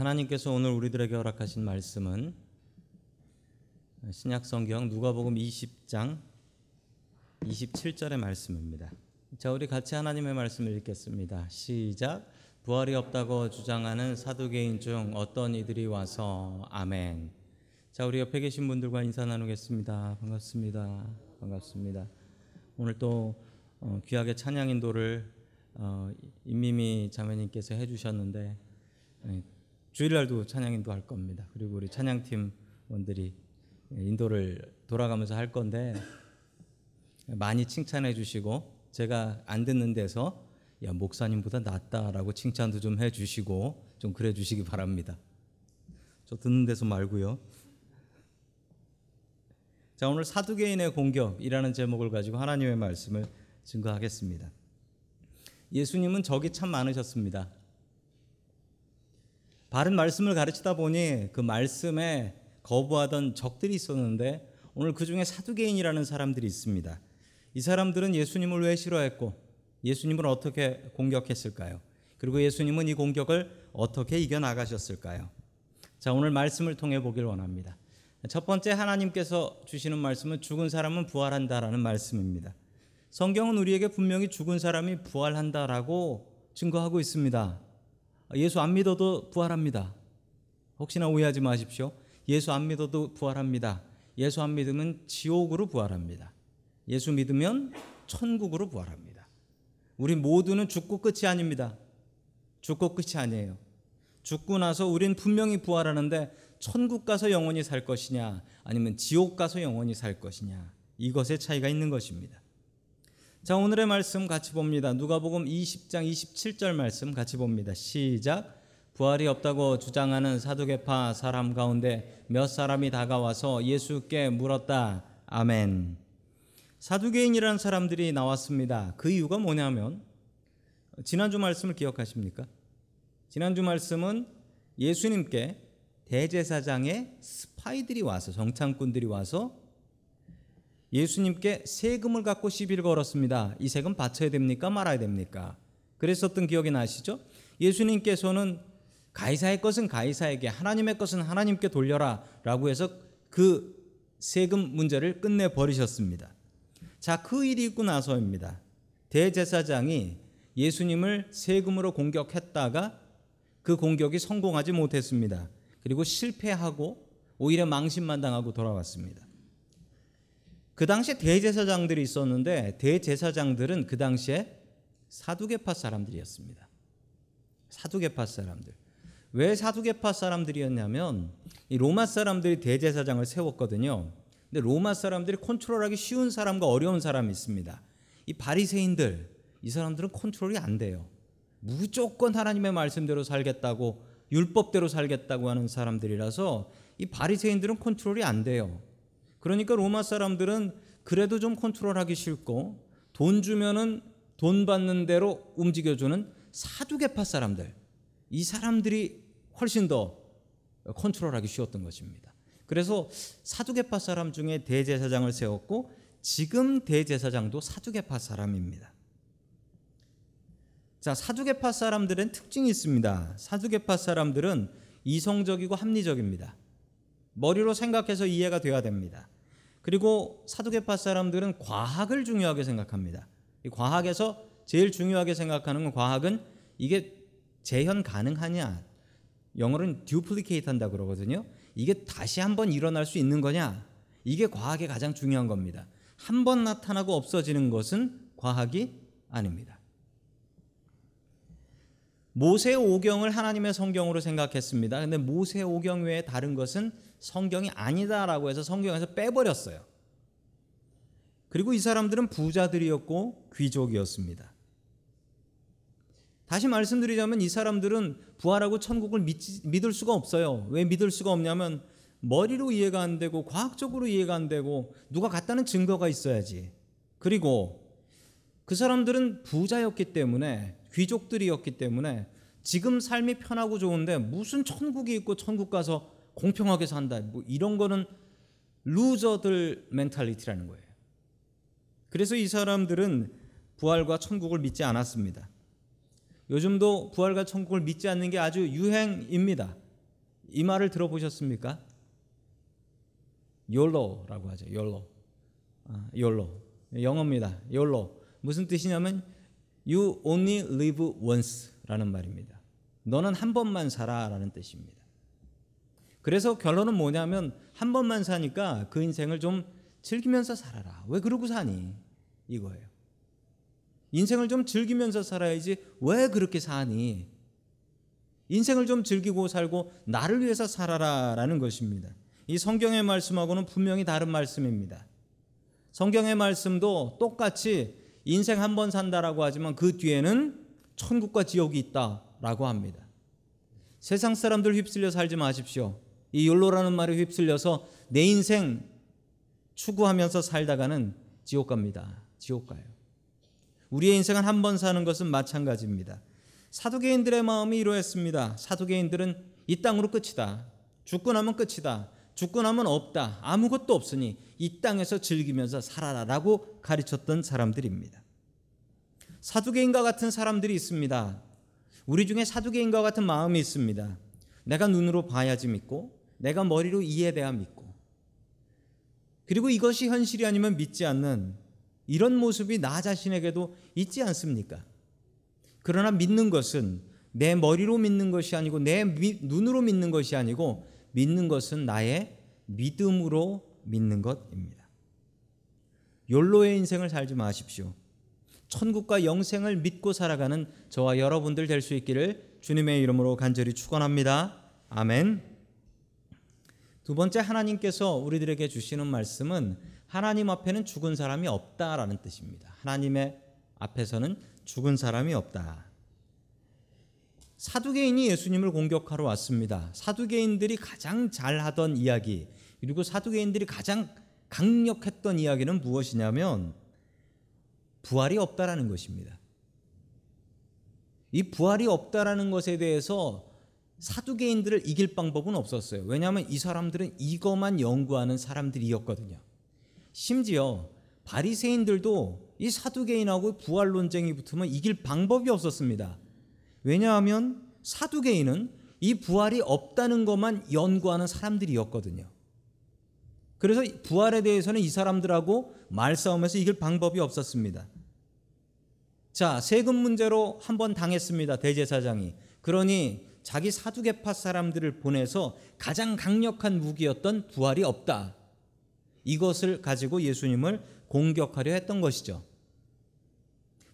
하나님께서 오늘 우리들에게 허락하신 말씀은 신약 성경 누가복음 20장 27절의 말씀입니다. 자, 우리 같이 하나님의 말씀을 읽겠습니다. 시작. 부활이 없다고 주장하는 사두개인 중 어떤 이들이 와서 아멘. 자, 우리 옆에 계신 분들과 인사 나누겠습니다. 반갑습니다. 반갑습니다. 오늘 또 어, 귀하게 찬양 인도를 어, 임미미 자매님께서 해주셨는데 예, 주일날도 찬양 인도할 겁니다. 그리고 우리 찬양팀 원들이 인도를 돌아가면서 할 건데 많이 칭찬해 주시고 제가 안 듣는 데서 야 목사님보다 낫다라고 칭찬도 좀 해 주시고 좀 그래 주시기 바랍니다. 저 듣는 데서 말고요. 자 오늘 사두개인의 공격이라는 제목을 가지고 하나님의 말씀을 증거하겠습니다. 예수님은 적이 참 많으셨습니다. 바른 말씀을 가르치다 보니 그 말씀에 거부하던 적들이 있었는데 오늘 그 중에 사두개인이라는 사람들이 있습니다. 이 사람들은 예수님을 왜 싫어했고 예수님을 어떻게 공격했을까요? 그리고 예수님은 이 공격을 어떻게 이겨나가셨을까요? 자, 오늘 말씀을 통해 보길 원합니다. 첫 번째 하나님께서 주시는 말씀은 죽은 사람은 부활한다라는 말씀입니다. 성경은 우리에게 분명히 죽은 사람이 부활한다라고 증거하고 있습니다. 예수 안 믿어도 부활합니다. 혹시나 오해하지 마십시오. 예수 안 믿어도 부활합니다. 예수 안 믿으면 지옥으로 부활합니다. 예수 믿으면 천국으로 부활합니다. 우리 모두는 죽고 끝이 아닙니다. 죽고 끝이 아니에요. 죽고 나서 우리는 분명히 부활하는데 천국 가서 영원히 살 것이냐 아니면 지옥 가서 영원히 살 것이냐 이것의 차이가 있는 것입니다. 자, 오늘의 말씀 같이 봅니다. 누가복음 20장 27절 말씀 같이 봅니다. 시작. 부활이 없다고 주장하는 사두개파 사람 가운데 몇 사람이 다가와서 예수께 물었다. 아멘. 사두개인이라는 사람들이 나왔습니다. 그 이유가 뭐냐면 지난주 말씀을 기억하십니까? 지난주 말씀은 예수님께 대제사장의 스파이들이 와서 정창꾼들이 와서 예수님께 세금을 갖고 시비를 걸었습니다. 이 세금 바쳐야 됩니까? 말아야 됩니까? 그랬었던 기억이 나시죠? 예수님께서는 가이사의 것은 가이사에게 하나님의 것은 하나님께 돌려라 라고 해서 그 세금 문제를 끝내 버리셨습니다. 자, 그 일이 있고 나서입니다. 대제사장이 예수님을 세금으로 공격했다가 그 공격이 성공하지 못했습니다. 그리고 실패하고 오히려 망신만 당하고 돌아왔습니다. 그 당시에 대제사장들이 있었는데 대제사장들은 그 당시에 사두개파 사람들이었습니다. 사두개파 사람들. 왜 사두개파 사람들이었냐면 이 로마 사람들이 대제사장을 세웠거든요. 근데 로마 사람들이 컨트롤하기 쉬운 사람과 어려운 사람이 있습니다. 이 바리새인들 이 사람들은 컨트롤이 안 돼요. 무조건 하나님의 말씀대로 살겠다고 율법대로 살겠다고 하는 사람들이라서 이 바리새인들은 컨트롤이 안 돼요. 그러니까 로마 사람들은 그래도 좀 컨트롤하기 싫고 돈 주면은 돈 받는 대로 움직여주는 사두개파 사람들 이 사람들이 훨씬 더 컨트롤하기 쉬웠던 것입니다. 그래서 사두개파 사람 중에 대제사장을 세웠고 지금 대제사장도 사두개파 사람입니다. 자, 사두개파 사람들은 특징이 있습니다. 사두개파 사람들은 이성적이고 합리적입니다. 머리로 생각해서 이해가 돼야 됩니다. 그리고 사두개파 사람들은 과학을 중요하게 생각합니다. 과학에서 제일 중요하게 생각하는 건 과학은 이게 재현 가능하냐? 영어로는 duplicate 한다 그러거든요. 이게 다시 한번 일어날 수 있는 거냐? 이게 과학의 가장 중요한 겁니다. 한 번 나타나고 없어지는 것은 과학이 아닙니다. 모세 오경을 하나님의 성경으로 생각했습니다. 근데 모세 오경 외에 다른 것은 성경이 아니다라고 해서 성경에서 빼버렸어요. 그리고 이 사람들은 부자들이었고 귀족이었습니다. 다시 말씀드리자면 이 사람들은 부활하고 천국을 믿지, 믿을 수가 없어요. 왜 믿을 수가 없냐면 머리로 이해가 안 되고 과학적으로 이해가 안 되고 누가 갔다는 증거가 있어야지. 그리고 그 사람들은 부자였기 때문에 귀족들이었기 때문에 지금 삶이 편하고 좋은데 무슨 천국이 있고 천국 가서 공평하게 산다. 뭐 이런 거는 loser들 mentality라는 거예요. 그래서 이 사람들은 부활과 천국을 믿지 않았습니다. 요즘도 부활과 천국을 믿지 않는 게 아주 유행입니다. 이 말을 들어보셨습니까? YOLO라고 하죠. YOLO. 아, YOLO. 영어입니다. YOLO. 무슨 뜻이냐면 You only live once라는 말입니다. 너는 한 번만 살아라는 뜻입니다. 그래서 결론은 뭐냐면 한 번만 사니까 그 인생을 좀 즐기면서 살아라. 왜 그러고 사니? 이거예요. 인생을 좀 즐기면서 살아야지 왜 그렇게 사니? 인생을 좀 즐기고 살고 나를 위해서 살아라라는 것입니다. 이 성경의 말씀하고는 분명히 다른 말씀입니다. 성경의 말씀도 똑같이 인생 한 번 산다라고 하지만 그 뒤에는 천국과 지옥이 있다라고 합니다. 세상 사람들 휩쓸려 살지 마십시오. 이 욜로라는 말에 휩쓸려서 내 인생 추구하면서 살다가는 지옥 갑니다. 지옥 가요. 우리의 인생은 한 번 사는 것은 마찬가지입니다. 사두개인들의 마음이 이러했습니다. 사두개인들은 이 땅으로 끝이다. 죽고 나면 끝이다. 죽고 나면 없다. 아무것도 없으니 이 땅에서 즐기면서 살아라라고 가르쳤던 사람들입니다. 사두개인과 같은 사람들이 있습니다. 우리 중에 사두개인과 같은 마음이 있습니다. 내가 눈으로 봐야지 믿고 내가 머리로 이해돼야 믿고 그리고 이것이 현실이 아니면 믿지 않는 이런 모습이 나 자신에게도 있지 않습니까? 그러나 믿는 것은 내 머리로 믿는 것이 아니고 내 눈으로 믿는 것이 아니고 믿는 것은 나의 믿음으로 믿는 것입니다. 욜로의 인생을 살지 마십시오. 천국과 영생을 믿고 살아가는 저와 여러분들 될 수 있기를 주님의 이름으로 간절히 축원합니다. 아멘. 두 번째 하나님께서 우리들에게 주시는 말씀은 하나님 앞에는 죽은 사람이 없다라는 뜻입니다. 하나님의 앞에서는 죽은 사람이 없다. 사두개인이 예수님을 공격하러 왔습니다. 사두개인들이 가장 잘하던 이야기, 그리고 사두개인들이 가장 강력했던 이야기는 무엇이냐면 부활이 없다라는 것입니다. 이 부활이 없다라는 것에 대해서 사두개인들을 이길 방법은 없었어요. 왜냐하면 이 사람들은 이것만 연구하는 사람들이었거든요. 심지어 바리새인들도 이 사두개인하고 부활 논쟁이 붙으면 이길 방법이 없었습니다. 왜냐하면 사두개인은 이 부활이 없다는 것만 연구하는 사람들이었거든요. 그래서 부활에 대해서는 이 사람들하고 말싸움에서 이길 방법이 없었습니다. 자, 세금 문제로 한 번 당했습니다. 대제사장이. 그러니 자기 사두개파 사람들을 보내서 가장 강력한 무기였던 부활이 없다. 이것을 가지고 예수님을 공격하려 했던 것이죠.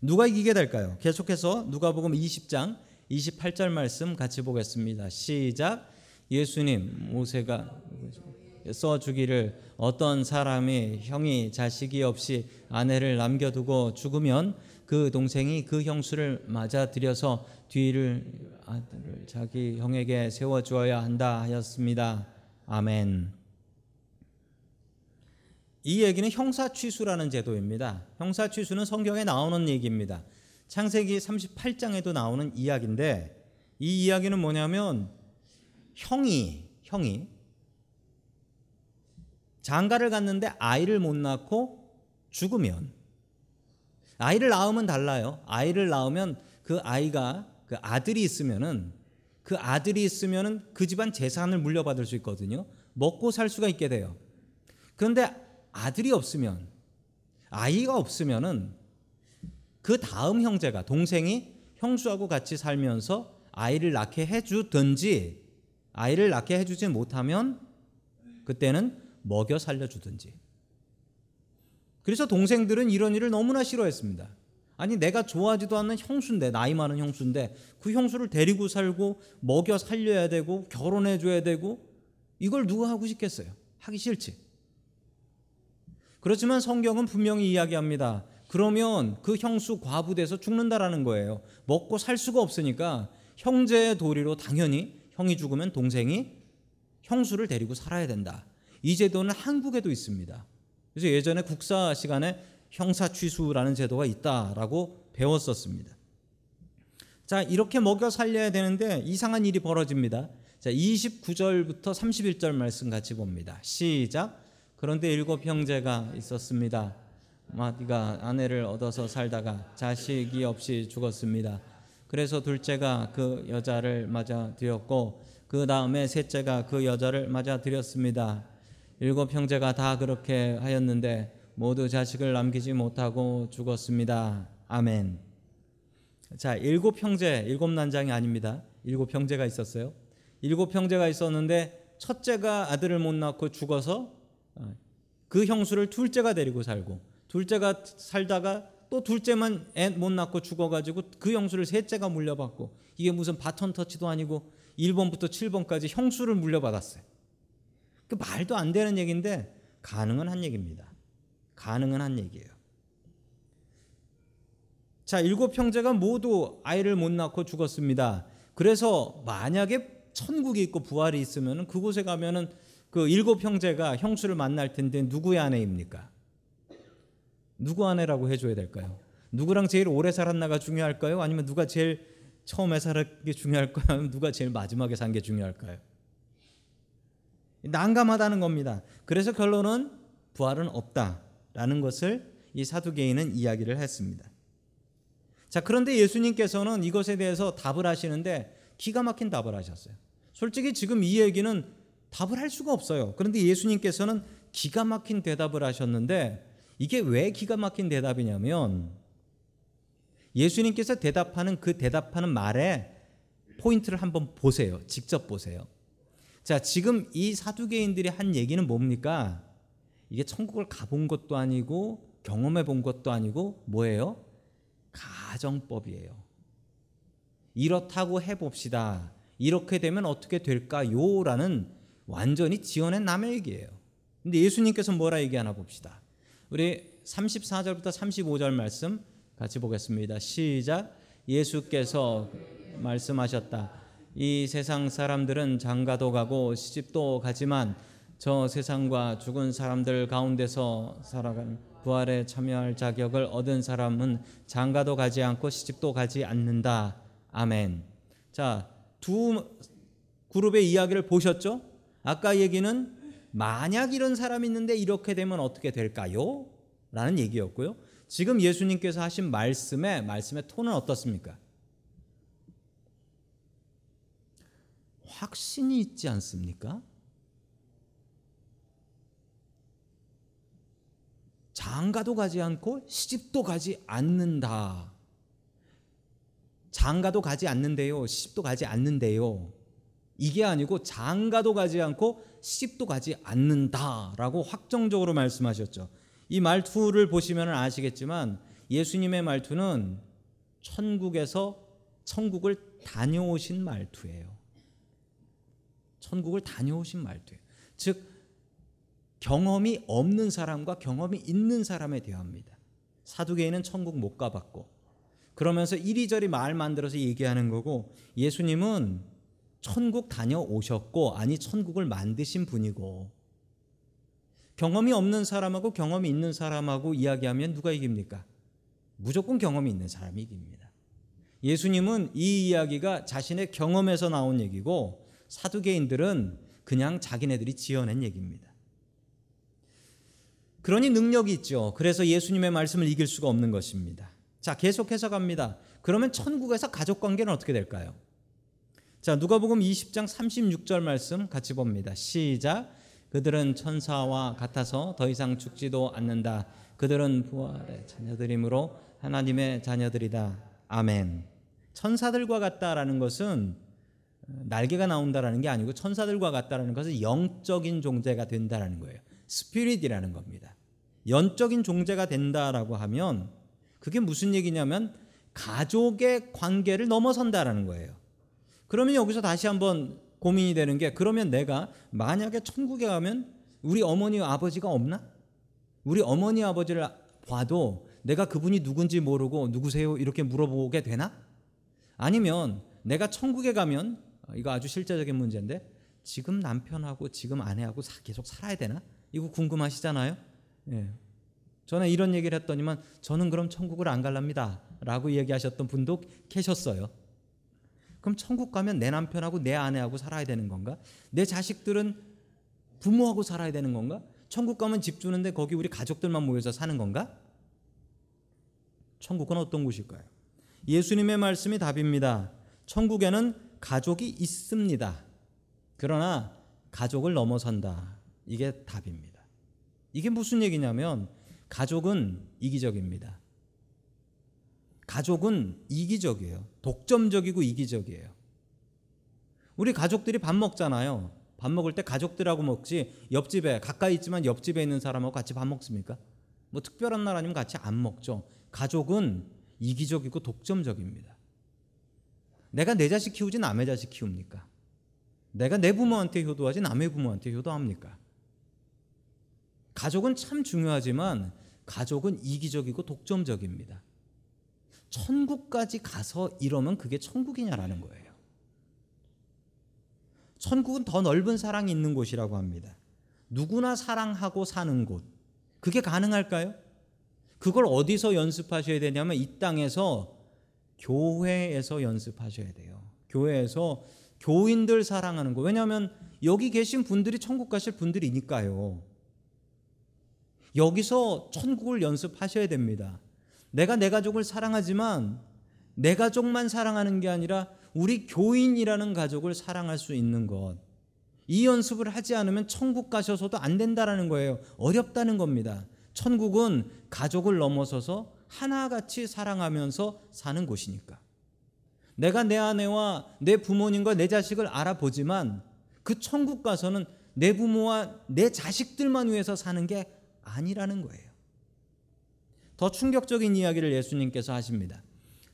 누가 이기게 될까요? 계속해서 누가복음 20장 28절 말씀 같이 보겠습니다. 시작. 예수님 모세가 써 주기를 어떤 사람이 형이 자식이 없이 아내를 남겨두고 죽으면 그 동생이 그 형수를 맞아들여서 뒤를 아들을 자기 형에게 세워 주어야 한다 하였습니다. 아멘. 이 얘기는 형사 취수라는 제도입니다. 형사 취수는 성경에 나오는 얘기입니다. 창세기 38장에도 나오는 이야기인데 이 이야기는 뭐냐면 형이 형이 장가를 갔는데 아이를 못 낳고 죽으면 아이를 낳으면 달라요. 아이를 낳으면 그 아이가 그 아들이 있으면은 그 아들이 있으면은 그 집안 재산을 물려받을 수 있거든요. 먹고 살 수가 있게 돼요. 그런데 아들이 없으면 아이가 없으면은 그 다음 형제가 동생이 형수하고 같이 살면서 아이를 낳게 해주든지 아이를 낳게 해주지 못하면 그때는 먹여 살려주든지. 그래서 동생들은 이런 일을 너무나 싫어했습니다. 아니 내가 좋아하지도 않는 형수인데 나이 많은 형수인데 그 형수를 데리고 살고 먹여 살려야 되고 결혼해 줘야 되고 이걸 누가 하고 싶겠어요? 하기 싫지. 그렇지만 성경은 분명히 이야기합니다. 그러면 그 형수 과부돼서 죽는다라는 거예요. 먹고 살 수가 없으니까 형제의 도리로 당연히 형이 죽으면 동생이 형수를 데리고 살아야 된다. 이 제도는 한국에도 있습니다. 그래서 예전에 국사 시간에 형사 취수라는 제도가 있다라고 배웠었습니다. 자, 이렇게 먹여 살려야 되는데 이상한 일이 벌어집니다. 자, 29절부터 31절 말씀 같이 봅니다. 시작. 그런데 일곱 형제가 있었습니다. 마디가 아내를 얻어서 살다가 자식이 없이 죽었습니다. 그래서 둘째가 그 여자를 맞아 들였고 그 다음에 셋째가 그 여자를 맞아 들였습니다. 일곱 형제가 다 그렇게 하였는데 모두 자식을 남기지 못하고 죽었습니다. 아멘. 자, 일곱 형제, 일곱 난장이 아닙니다. 일곱 형제가 있었어요. 일곱 형제가 있었는데 첫째가 아들을 못 낳고 죽어서 어, 그 형수를 둘째가 데리고 살고 둘째가 살다가 또 둘째만 애 못 낳고 죽어가지고 그 형수를 셋째가 물려받고 이게 무슨 바톤 터치도 아니고 1번부터 7번까지 형수를 물려받았어요. 그 말도 안 되는 얘기인데 가능은 한 얘기입니다. 가능은 한 얘기예요. 자, 일곱 형제가 모두 아이를 못 낳고 죽었습니다. 그래서 만약에 천국이 있고 부활이 있으면 그곳에 가면은 그 일곱 형제가 형수를 만날 텐데 누구의 아내입니까? 누구 아내라고 해줘야 될까요? 누구랑 제일 오래 살았나가 중요할까요? 아니면 누가 제일 처음에 살았는 게 중요할까요? 누가 제일 마지막에 산 게 중요할까요? 난감하다는 겁니다. 그래서 결론은 부활은 없다 라는 것을 이 사두개인은 이야기를 했습니다. 자, 그런데 예수님께서는 이것에 대해서 답을 하시는데 기가 막힌 답을 하셨어요. 솔직히 지금 이 얘기는 답을 할 수가 없어요. 그런데 예수님께서는 기가 막힌 대답을 하셨는데 이게 왜 기가 막힌 대답이냐면 예수님께서 대답하는 그 대답하는 말에 포인트를 한번 보세요. 직접 보세요. 자, 지금 이 사두개인들이 한 얘기는 뭡니까? 이게 천국을 가본 것도 아니고 경험해 본 것도 아니고 뭐예요? 가정법이에요. 이렇다고 해봅시다. 이렇게 되면 어떻게 될까요? 라는 완전히 지어낸 남의 얘기예요. 근데 예수님께서 뭐라 얘기하나 봅시다. 우리 34절부터 35절 말씀 같이 보겠습니다. 시작. 예수께서 말씀하셨다. 이 세상 사람들은 장가도 가고 시집도 가지만 저 세상과 죽은 사람들 가운데서 살아가는 부활에 참여할 자격을 얻은 사람은 장가도 가지 않고 시집도 가지 않는다. 아멘. 자, 두 그룹의 이야기를 보셨죠? 아까 얘기는 만약 이런 사람이 있는데 이렇게 되면 어떻게 될까요? 라는 얘기였고요. 지금 예수님께서 하신 말씀의 말씀의 톤은 어떻습니까? 확신이 있지 않습니까? 장가도 가지 않고 시집도 가지 않는다. 장가도 가지 않는데요. 시집도 가지 않는데요. 이게 아니고 장가도 가지 않고 시집도 가지 않는다라고 확정적으로 말씀하셨죠. 이 말투를 보시면 아시겠지만 예수님의 말투는 천국에서 천국을 다녀오신 말투예요. 천국을 다녀오신 말투예요. 즉 경험이 없는 사람과 경험이 있는 사람에 대합니다. 사두개인은 천국 못 가봤고 그러면서 이리저리 말 만들어서 얘기하는 거고 예수님은 천국 다녀오셨고 아니 천국을 만드신 분이고 경험이 없는 사람하고 경험이 있는 사람하고 이야기하면 누가 이깁니까? 무조건 경험이 있는 사람이 이깁니다. 예수님은 이 이야기가 자신의 경험에서 나온 얘기고 사두개인들은 그냥 자기네들이 지어낸 얘기입니다. 그러니 능력이 있죠. 그래서 예수님의 말씀을 이길 수가 없는 것입니다. 자, 계속해서 갑니다. 그러면 천국에서 가족 관계는 어떻게 될까요? 자, 누가복음 20장 36절 말씀 같이 봅니다. 시작. 그들은 천사와 같아서 더 이상 죽지도 않는다. 그들은 부활의 자녀들이므로 하나님의 자녀들이다. 아멘. 천사들과 같다라는 것은 날개가 나온다라는 게 아니고 천사들과 같다라는 것은 영적인 존재가 된다라는 거예요. 스피릿이라는 겁니다. 영적인 존재가 된다라고 하면 그게 무슨 얘기냐면 가족의 관계를 넘어선다라는 거예요. 그러면 여기서 다시 한번 고민이 되는 게 그러면 내가 만약에 천국에 가면 우리 어머니 아버지가 없나? 우리 어머니 아버지를 봐도 내가 그분이 누군지 모르고 누구세요 이렇게 물어보게 되나? 아니면 내가 천국에 가면 이거 아주 실제적인 문제인데 지금 남편하고 지금 아내하고 계속 살아야 되나? 이거 궁금하시잖아요. 예. 전에 이런 얘기를 했더니만 저는 그럼 천국을 안 갈랍니다. 라고 얘기하셨던 분도 계셨어요. 그럼 천국 가면 내 남편하고 내 아내하고 살아야 되는 건가? 내 자식들은 부모하고 살아야 되는 건가? 천국 가면 집 주는데 거기 우리 가족들만 모여서 사는 건가? 천국은 어떤 곳일까요? 예수님의 말씀이 답입니다. 천국에는 가족이 있습니다. 그러나 가족을 넘어선다. 이게 답입니다. 이게 무슨 얘기냐면 가족은 이기적입니다. 가족은 이기적이에요. 독점적이고 이기적이에요. 우리 가족들이 밥 먹잖아요. 밥 먹을 때 가족들하고 먹지 옆집에 가까이 있지만 옆집에 있는 사람하고 같이 밥 먹습니까? 뭐 특별한 날 아니면 같이 안 먹죠. 가족은 이기적이고 독점적입니다. 내가 내 자식 키우지 남의 자식 키웁니까? 내가 내 부모한테 효도하지 남의 부모한테 효도합니까? 가족은 참 중요하지만 가족은 이기적이고 독점적입니다. 천국까지 가서 이러면 그게 천국이냐라는 거예요. 천국은 더 넓은 사랑이 있는 곳이라고 합니다. 누구나 사랑하고 사는 곳. 그게 가능할까요? 그걸 어디서 연습하셔야 되냐면 이 땅에서 교회에서 연습하셔야 돼요. 교회에서 교인들 사랑하는 거. 왜냐하면 여기 계신 분들이 천국 가실 분들이니까요. 여기서 천국을 연습하셔야 됩니다. 내가 내 가족을 사랑하지만 내 가족만 사랑하는 게 아니라 우리 교인이라는 가족을 사랑할 수 있는 것. 이 연습을 하지 않으면 천국 가셔서도 안 된다라는 거예요. 어렵다는 겁니다. 천국은 가족을 넘어서서 하나같이 사랑하면서 사는 곳이니까. 내가 내 아내와 내 부모님과 내 자식을 알아보지만 그 천국 가서는 내 부모와 내 자식들만 위해서 사는 게 아니라는 거예요. 더 충격적인 이야기를 예수님께서 하십니다.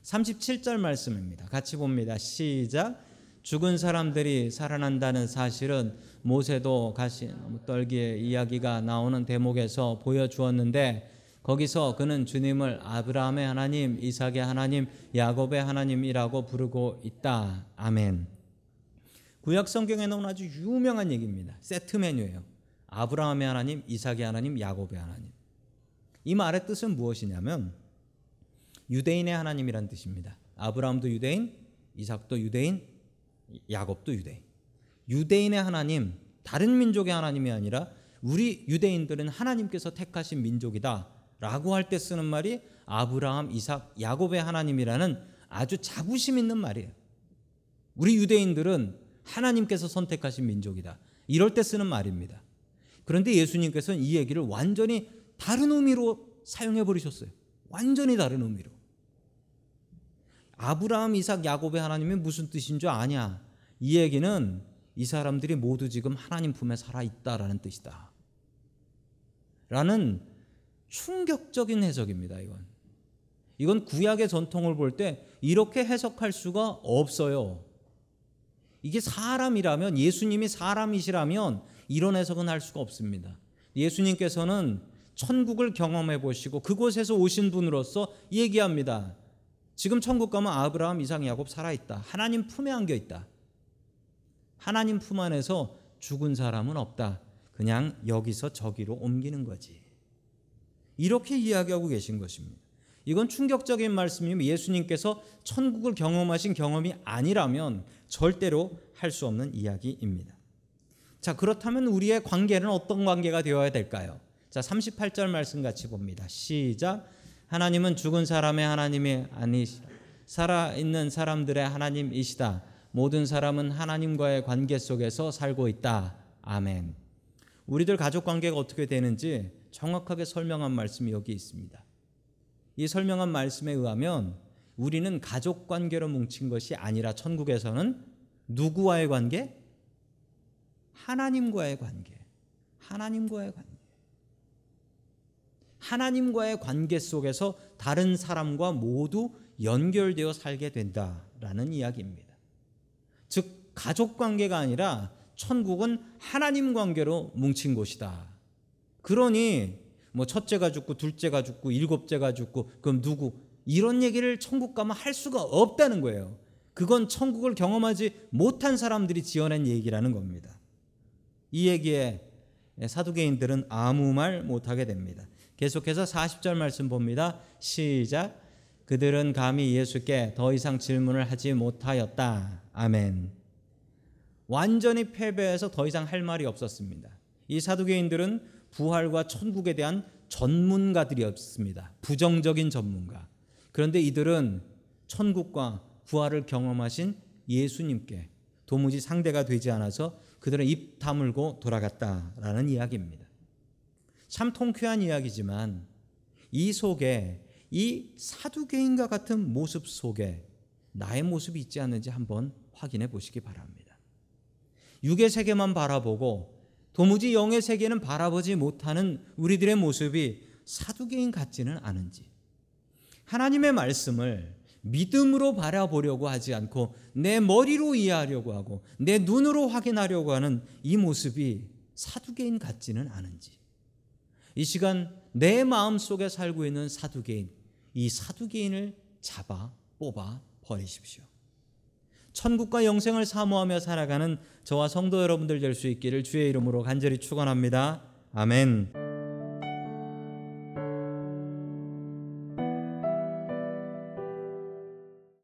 37절 말씀입니다. 같이 봅니다. 시작. 죽은 사람들이 살아난다는 사실은 모세도 가시 떨기의 이야기가 나오는 대목에서 보여주었는데 거기서 그는 주님을 아브라함의 하나님, 이삭의 하나님, 야곱의 하나님이라고 부르고 있다. 아멘. 구약 성경에 나온 아주 유명한 얘기입니다. 세트 메뉴예요. 아브라함의 하나님, 이삭의 하나님, 야곱의 하나님. 이 말의 뜻은 무엇이냐면 유대인의 하나님이란 뜻입니다. 아브라함도 유대인, 이삭도 유대인, 야곱도 유대인. 유대인의 하나님, 다른 민족의 하나님이 아니라 우리 유대인들은 하나님께서 택하신 민족이다. 라고 할 때 쓰는 말이 아브라함, 이삭, 야곱의 하나님이라는 아주 자부심 있는 말이에요. 우리 유대인들은 하나님께서 선택하신 민족이다. 이럴 때 쓰는 말입니다. 그런데 예수님께서는 이 얘기를 완전히 다른 의미로 사용해 버리셨어요. 완전히 다른 의미로. 아브라함, 이삭, 야곱의 하나님이 무슨 뜻인 줄 아냐? 이 얘기는 이 사람들이 모두 지금 하나님 품에 살아 있다라는 뜻이다. 라는 충격적인 해석입니다, 이건. 이건 구약의 전통을 볼 때 이렇게 해석할 수가 없어요. 이게 사람이라면 예수님이 사람이시라면 이런 해석은 할 수가 없습니다. 예수님께서는 천국을 경험해 보시고 그곳에서 오신 분으로서 얘기합니다. 지금 천국 가면 아브라함, 이상, 야곱 살아 있다. 하나님 품에 안겨 있다. 하나님 품 안에서 죽은 사람은 없다. 그냥 여기서 저기로 옮기는 거지. 이렇게 이야기하고 계신 것입니다. 이건 충격적인 말씀이면 예수님께서 천국을 경험하신 경험이 아니라면 절대로 할 수 없는 이야기입니다. 자, 그렇다면 우리의 관계는 어떤 관계가 되어야 될까요? 자, 38절 말씀 같이 봅니다. 시작. 하나님은 죽은 사람의 하나님이 아니시라. 살아 있는 사람들의 하나님이시다. 모든 사람은 하나님과의 관계 속에서 살고 있다. 아멘. 우리들 가족 관계가 어떻게 되는지 정확하게 설명한 말씀이 여기 있습니다. 이 설명한 말씀에 의하면 우리는 가족 관계로 뭉친 것이 아니라 천국에서는 누구와의 관계? 하나님과의 관계. 하나님과의 관계. 하나님과의 관계 속에서 다른 사람과 모두 연결되어 살게 된다라는 이야기입니다. 즉 가족 관계가 아니라 천국은 하나님 관계로 뭉친 곳이다. 그러니 뭐 첫째가 죽고 둘째가 죽고 일곱째가 죽고 그럼 누구 이런 얘기를 천국 가면 할 수가 없다는 거예요. 그건 천국을 경험하지 못한 사람들이 지어낸 얘기라는 겁니다. 이 얘기에 사두개인들은 아무 말 못하게 됩니다. 계속해서 40절 말씀 봅니다. 시작. 그들은 감히 예수께 더 이상 질문을 하지 못하였다. 아멘. 완전히 패배해서 더 이상 할 말이 없었습니다. 이 사두개인들은 부활과 천국에 대한 전문가들이었습니다. 부정적인 전문가. 그런데 이들은 천국과 부활을 경험하신 예수님께 도무지 상대가 되지 않아서 그들은 입 다물고 돌아갔다라는 이야기입니다. 참 통쾌한 이야기지만 이 속에 이 사두개인과 같은 모습 속에 나의 모습이 있지 않는지 한번 확인해 보시기 바랍니다. 육의 세계만 바라보고 도무지 영의 세계는 바라보지 못하는 우리들의 모습이 사두개인 같지는 않은지 하나님의 말씀을 믿음으로 바라보려고 하지 않고 내 머리로 이해하려고 하고 내 눈으로 확인하려고 하는 이 모습이 사두개인 같지는 않은지 이 시간 내 마음 속에 살고 있는 사두개인 이 사두개인을 잡아 뽑아 버리십시오. 천국과 영생을 사모하며 살아가는 저와 성도 여러분들 될 수 있기를 주의 이름으로 간절히 축원합니다. 아멘.